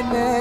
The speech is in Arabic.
أنا